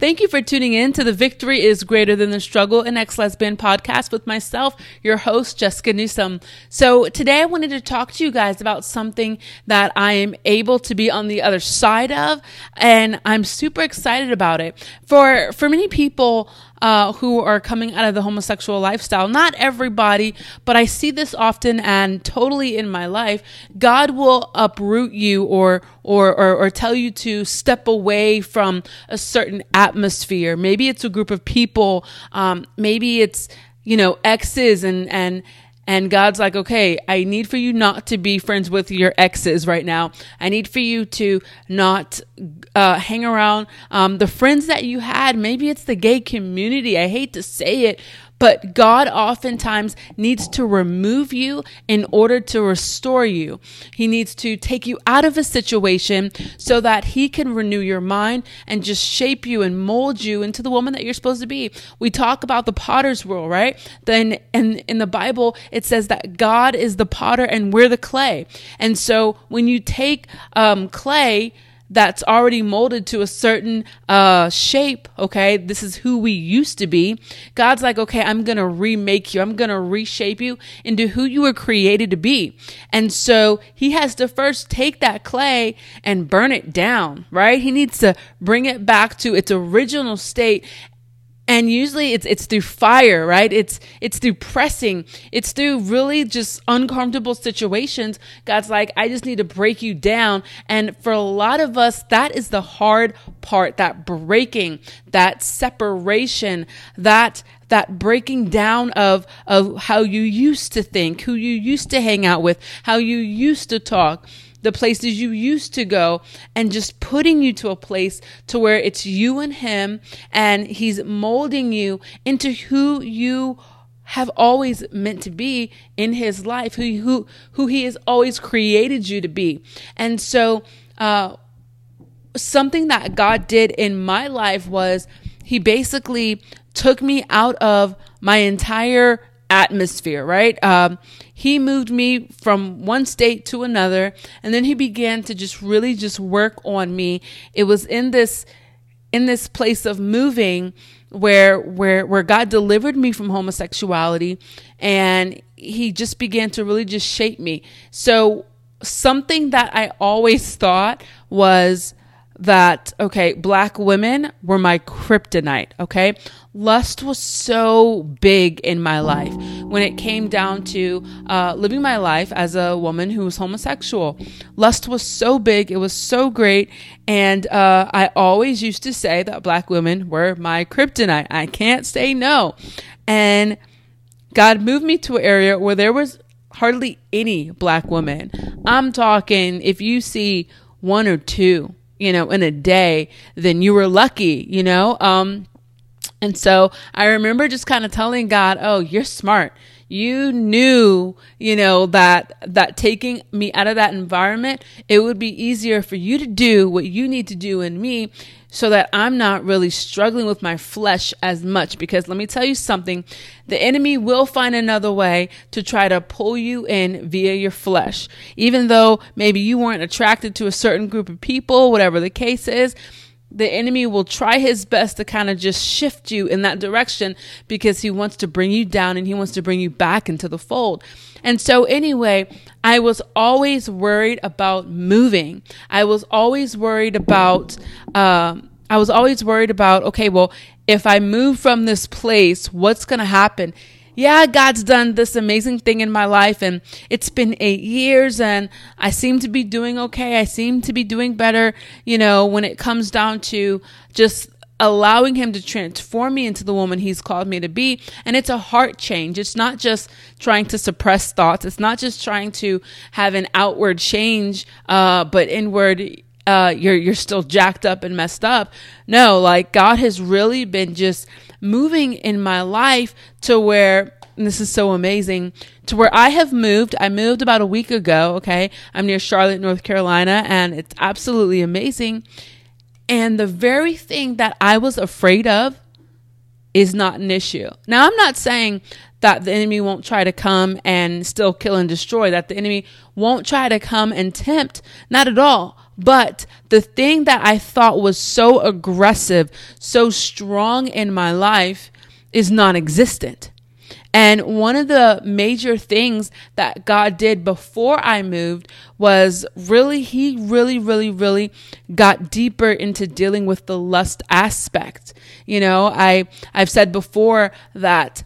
Thank you for tuning in to the Victory is Greater Than the Struggle and Ex Lesbian podcast with myself, your host, Jessica Newsom. So today I wanted to talk to you guys about something that I am able to be on the other side of, and I'm super excited about it. For, for many people, uh, who are coming out of the homosexual lifestyle. Not everybody, but I see this often and totally in my life. God will uproot you or or, or, or tell you to step away from a certain atmosphere. Maybe it's a group of people. Um, maybe it's you know exes and and and God's like, okay, I need for you not to be friends with your exes right now. I need for you to not uh, hang around um, the friends that you had. Maybe it's the gay community. I hate to say it, but God oftentimes needs to remove you in order to restore you. He needs to take you out of a situation so that He can renew your mind and just shape you and mold you into the woman that you're supposed to be. We talk about the potter's rule, right? Then in, in the Bible, it says that God is the potter and we're the clay. And so when you take um, clay, that's already molded to a certain uh, shape, okay? This is who we used to be. God's like, okay, I'm going to remake you. I'm going to reshape you into who you were created to be. And so he has to first take that clay and burn it down, right? He needs to bring it back to its original state and usually it's it's through fire right? It's it's through pressing. It's through really just uncomfortable situations. God's like i just need to break you down. And for a lot of us that is the hard part that breaking that separation that that breaking down of of how you used to think who you used to hang out with how you used to talk the places you used to go and just putting you to a place to where it's you and him and he's molding you into who you have always meant to be in his life who who who he has always created you to be. And so uh something that God did in my life was he basically took me out of my entire atmosphere, right? Um, he moved me from one state to another, and then he began to just really just work on me. It was in this in this place of moving where where where God delivered me from homosexuality and he just began to really just shape me. So something that I always thought was that okay black women were my kryptonite okay? Lust was so big in my life when it came down to uh, living my life as a woman who was homosexual. Lust was so big it was so great and uh, i always used to say that black women were my kryptonite. I can't say no. And god moved me to an area where there was hardly any black women. I'm talking if you see one or two you know, in a day, then you were lucky, you know? Um, and so I remember just kind of telling God, "Oh, you're smart. You knew, you know, that that taking me out of that environment, it would be easier for you to do what you need to do in me so that I'm not really struggling with my flesh as much. Because let me tell you something the enemy will find another way to try to pull you in via your flesh. Even though maybe you weren't attracted to a certain group of people, whatever the case is the enemy will try his best to kind of just shift you in that direction because he wants to bring you down and he wants to bring you back into the fold. And so, anyway, I was always worried about moving. I was always worried about, um, I was always worried about, okay, well, if I move from this place, what's going to happen? Yeah, God's done this amazing thing in my life and it's been eight years and I seem to be doing okay. I seem to be doing better, you know, when it comes down to just allowing him to transform me into the woman he's called me to be. And it's a heart change. It's not just trying to suppress thoughts. It's not just trying to have an outward change, uh, but inward, uh, you're, you're still jacked up and messed up. No, like God has really been just moving in my life to where this is so amazing to where I have moved. I moved about a week ago. Okay. I'm near Charlotte, North Carolina, and it's absolutely amazing. And the very thing that I was afraid of is not an issue. Now, I'm not saying that the enemy won't try to come and still kill and destroy, that the enemy won't try to come and tempt. Not at all. But the thing that I thought was so aggressive, so strong in my life is non existent. And one of the major things that God did before I moved was really, He really, really, really got deeper into dealing with the lust aspect. You know, I, I've said before that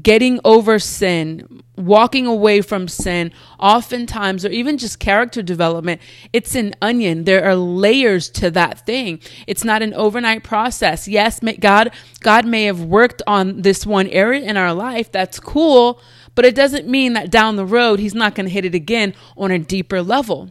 getting over sin, walking away from sin, oftentimes, or even just character development, it's an onion. There are layers to that thing. It's not an overnight process. Yes, God, God may have worked on this one area in our life. That's cool. But it doesn't mean that down the road, he's not going to hit it again on a deeper level.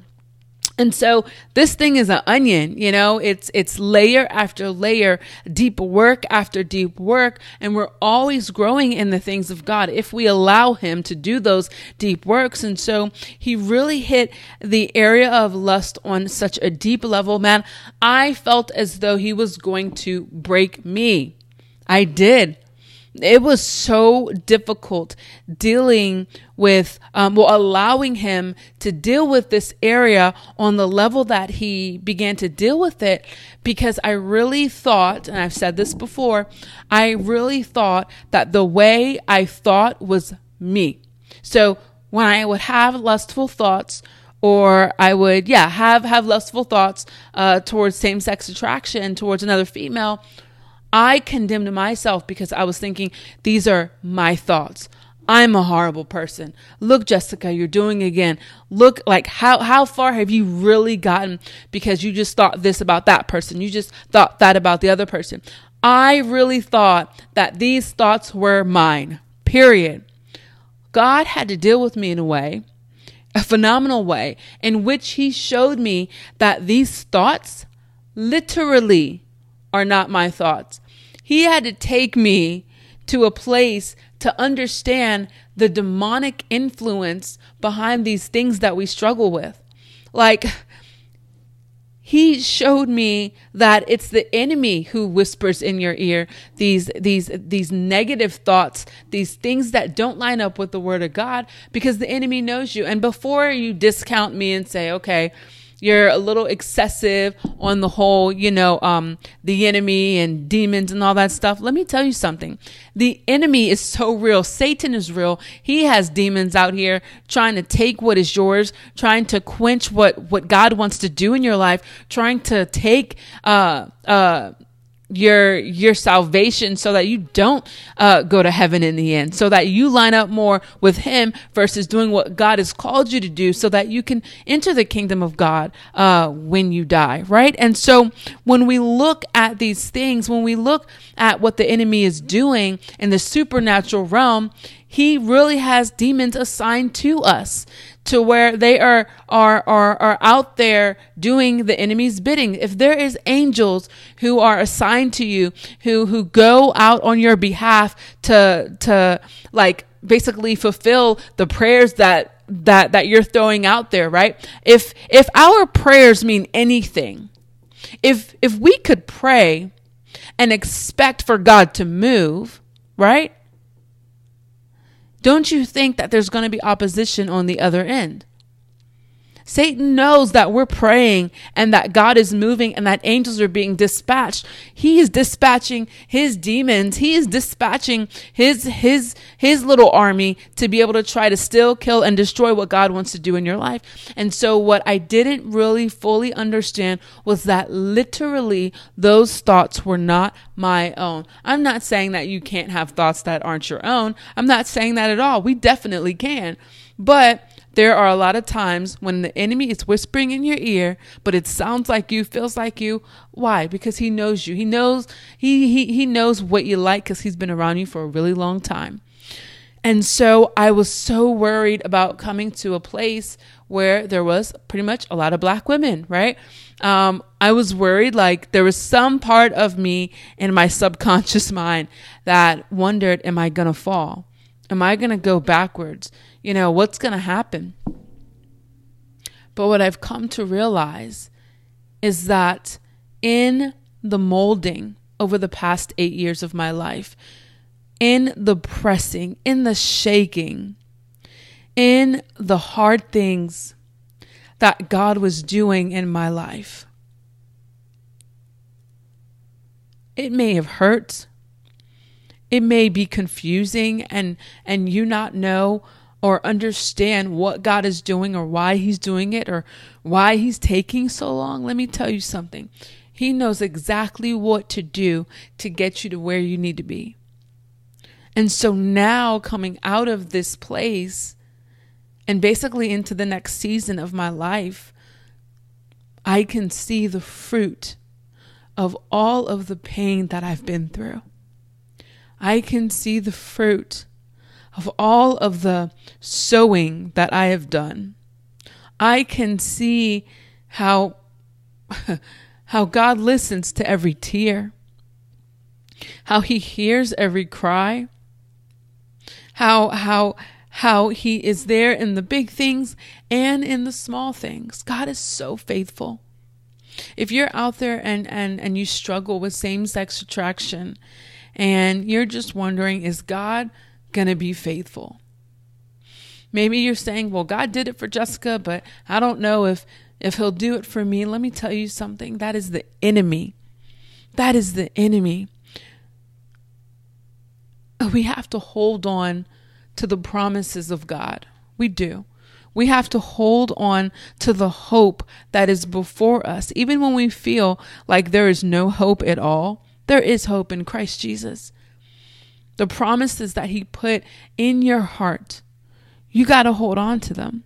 And so this thing is an onion, you know, it's it's layer after layer, deep work after deep work, and we're always growing in the things of God if we allow him to do those deep works. And so he really hit the area of lust on such a deep level, man. I felt as though he was going to break me. I did it was so difficult dealing with, um, well, allowing him to deal with this area on the level that he began to deal with it because I really thought, and I've said this before, I really thought that the way I thought was me. So when I would have lustful thoughts, or I would, yeah, have have lustful thoughts uh, towards same sex attraction towards another female I condemned myself because I was thinking, these are my thoughts. I'm a horrible person. Look, Jessica, you're doing again. Look, like how how far have you really gotten because you just thought this about that person. You just thought that about the other person. I really thought that these thoughts were mine. Period. God had to deal with me in a way, a phenomenal way, in which he showed me that these thoughts literally are not my thoughts. He had to take me to a place to understand the demonic influence behind these things that we struggle with. Like, he showed me that it's the enemy who whispers in your ear these these these negative thoughts these things that don't line up with the word of god because the enemy knows you and before you discount me and say okay you're a little excessive on the whole, you know, um, the enemy and demons and all that stuff. Let me tell you something. The enemy is so real. Satan is real. He has demons out here trying to take what is yours, trying to quench what, what God wants to do in your life, trying to take, uh, uh, your your salvation so that you don't uh, go to heaven in the end. So that you line up more with him versus doing what god has called you to do so that you can enter the kingdom of god uh, when you die right? And so when we look at these things when we look at what the enemy is doing in the supernatural realm he really has demons assigned to us to where they are are are are out there doing the enemy's bidding. If there is angels who are assigned to you who who go out on your behalf to to like basically fulfill the prayers that that that you're throwing out there right? If if our prayers mean anything if if we could pray and expect for God to move right don't you think that there's going to be opposition on the other end? Satan knows that we're praying and that God is moving and that angels are being dispatched. He is dispatching his demons. He is dispatching his his his little army to be able to try to still kill and destroy what God wants to do in your life. And so what I didn't really fully understand was that literally those thoughts were not my own. I'm not saying that you can't have thoughts that aren't your own. I'm not saying that at all. We definitely can. But there are a lot of times when the enemy is whispering in your ear, but it sounds like you, feels like you. Why? Because he knows you. He knows he he he knows what you like cuz he's been around you for a really long time. And so I was so worried about coming to a place where there was pretty much a lot of black women, right? Um, I was worried like there was some part of me in my subconscious mind that wondered, am I to fall? Am I going to go backwards? You know, what's going to happen? But what I've come to realize is that in the molding over the past eight years of my life, in the pressing, in the shaking, in the hard things that God was doing in my life. It may have hurt. It may be confusing and and you not know or understand what God is doing or why he's doing it or why he's taking so long. Let me tell you something. He knows exactly what to do to get you to where you need to be. And so now coming out of this place and basically into the next season of my life, I can see the fruit of all of the pain that I've been through. I can see the fruit of all of the sowing that I have done. I can see how how God listens to every tear. How he hears every cry. How how how he is there in the big things and in the small things. God is so faithful. If you're out there and and and you struggle with same-sex attraction and you're just wondering is God going to be faithful? Maybe you're saying, "Well, God did it for Jessica, but I don't know if if he'll do it for me." Let me tell you something. That is the enemy. That is the enemy. Uh, we have to hold on to the promises of God. We do. We have to hold on to the hope that is before us. Even when we feel like there is no hope at all, there is hope in Christ Jesus. The promises that He put in your heart, you got to hold on to them.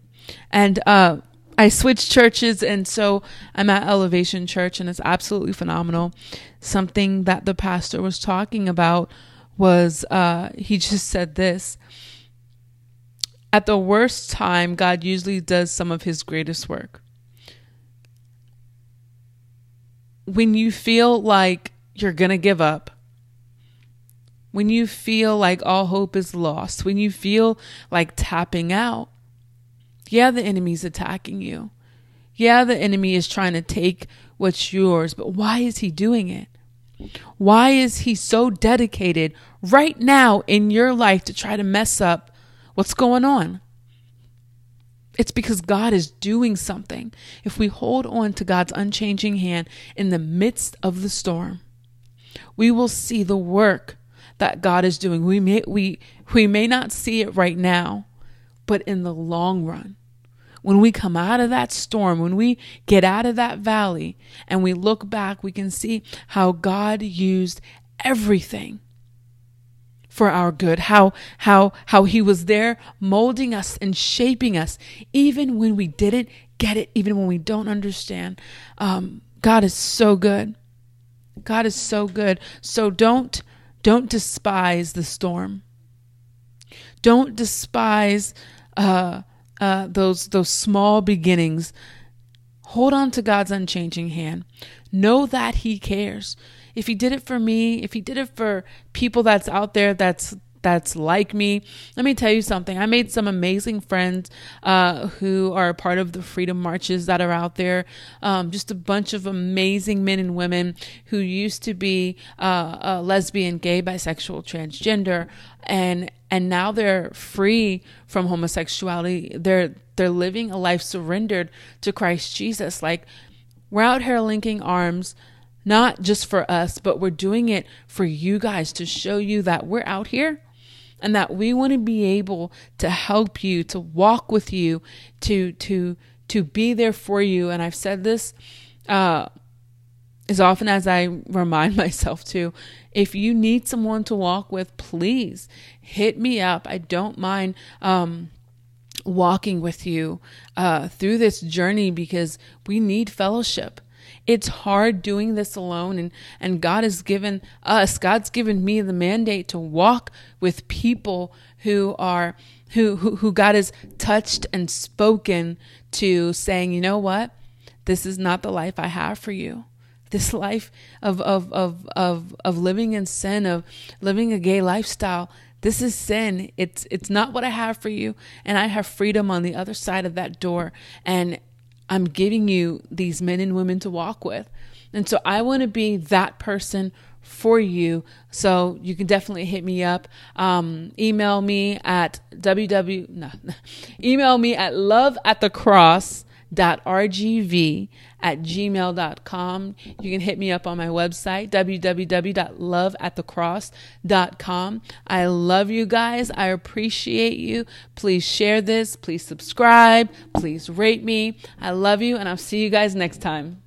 And uh, I switched churches, and so I'm at Elevation Church, and it's absolutely phenomenal. Something that the pastor was talking about was uh, he just said this at the worst time, God usually does some of his greatest work. When you feel like you're going to give up, when you feel like all hope is lost, when you feel like tapping out, yeah, the enemy's attacking you. Yeah, the enemy is trying to take what's yours, but why is he doing it? Why is he so dedicated right now in your life to try to mess up What's going on? It's because God is doing something. If we hold on to God's unchanging hand in the midst of the storm, we will see the work that God is doing. We may we we may not see it right now, but in the long run, when we come out of that storm, when we get out of that valley and we look back, we can see how God used everything for our good how how how he was there molding us and shaping us even when we didn't get it even when we don't understand um, god is so good god is so good. So don't don't despise the storm. Don't despise uh, uh, those those small beginnings. Hold on to god's unchanging hand. Know that he cares. If he did it for me, if he did it for people that's out there that's that's like me. Let me tell you something. I made some amazing friends uh, who are part of the freedom marches that are out there. Um, just a bunch of amazing men and women who used to be uh, uh, lesbian, gay, bisexual, transgender, and and now they're free from homosexuality. They're they're living a life surrendered to Christ Jesus. Like we're out here linking arms not just for us, but we're doing it for you guys to show you that we're out here and that we want to be able to help you, to walk with you, to to to be there for you. And I've said this uh, as often as I remind myself to. If you need someone to walk with, please hit me up. I don't mind. Um, walking with you uh, through this journey because we need fellowship. It's hard doing this alone and and God has given us, God's given me the mandate to walk with people who are who who, who God has touched and spoken to saying, "You know what? This is not the life I have for you." This life of of of of of living in sin, of living a gay lifestyle, this is sin it's it's not what i have for you and i have freedom on the other side of that door and I'm giving you these men and women to walk with. And so I want to be that person for you. So you can definitely hit me up. Um, email me at www, no, email me at love at the cross rgv at gmail.com. You can hit me up on my website, www.loveatthecross.com. I love you guys. I appreciate you. Please share this. Please subscribe. Please rate me. I love you, and I'll see you guys next time.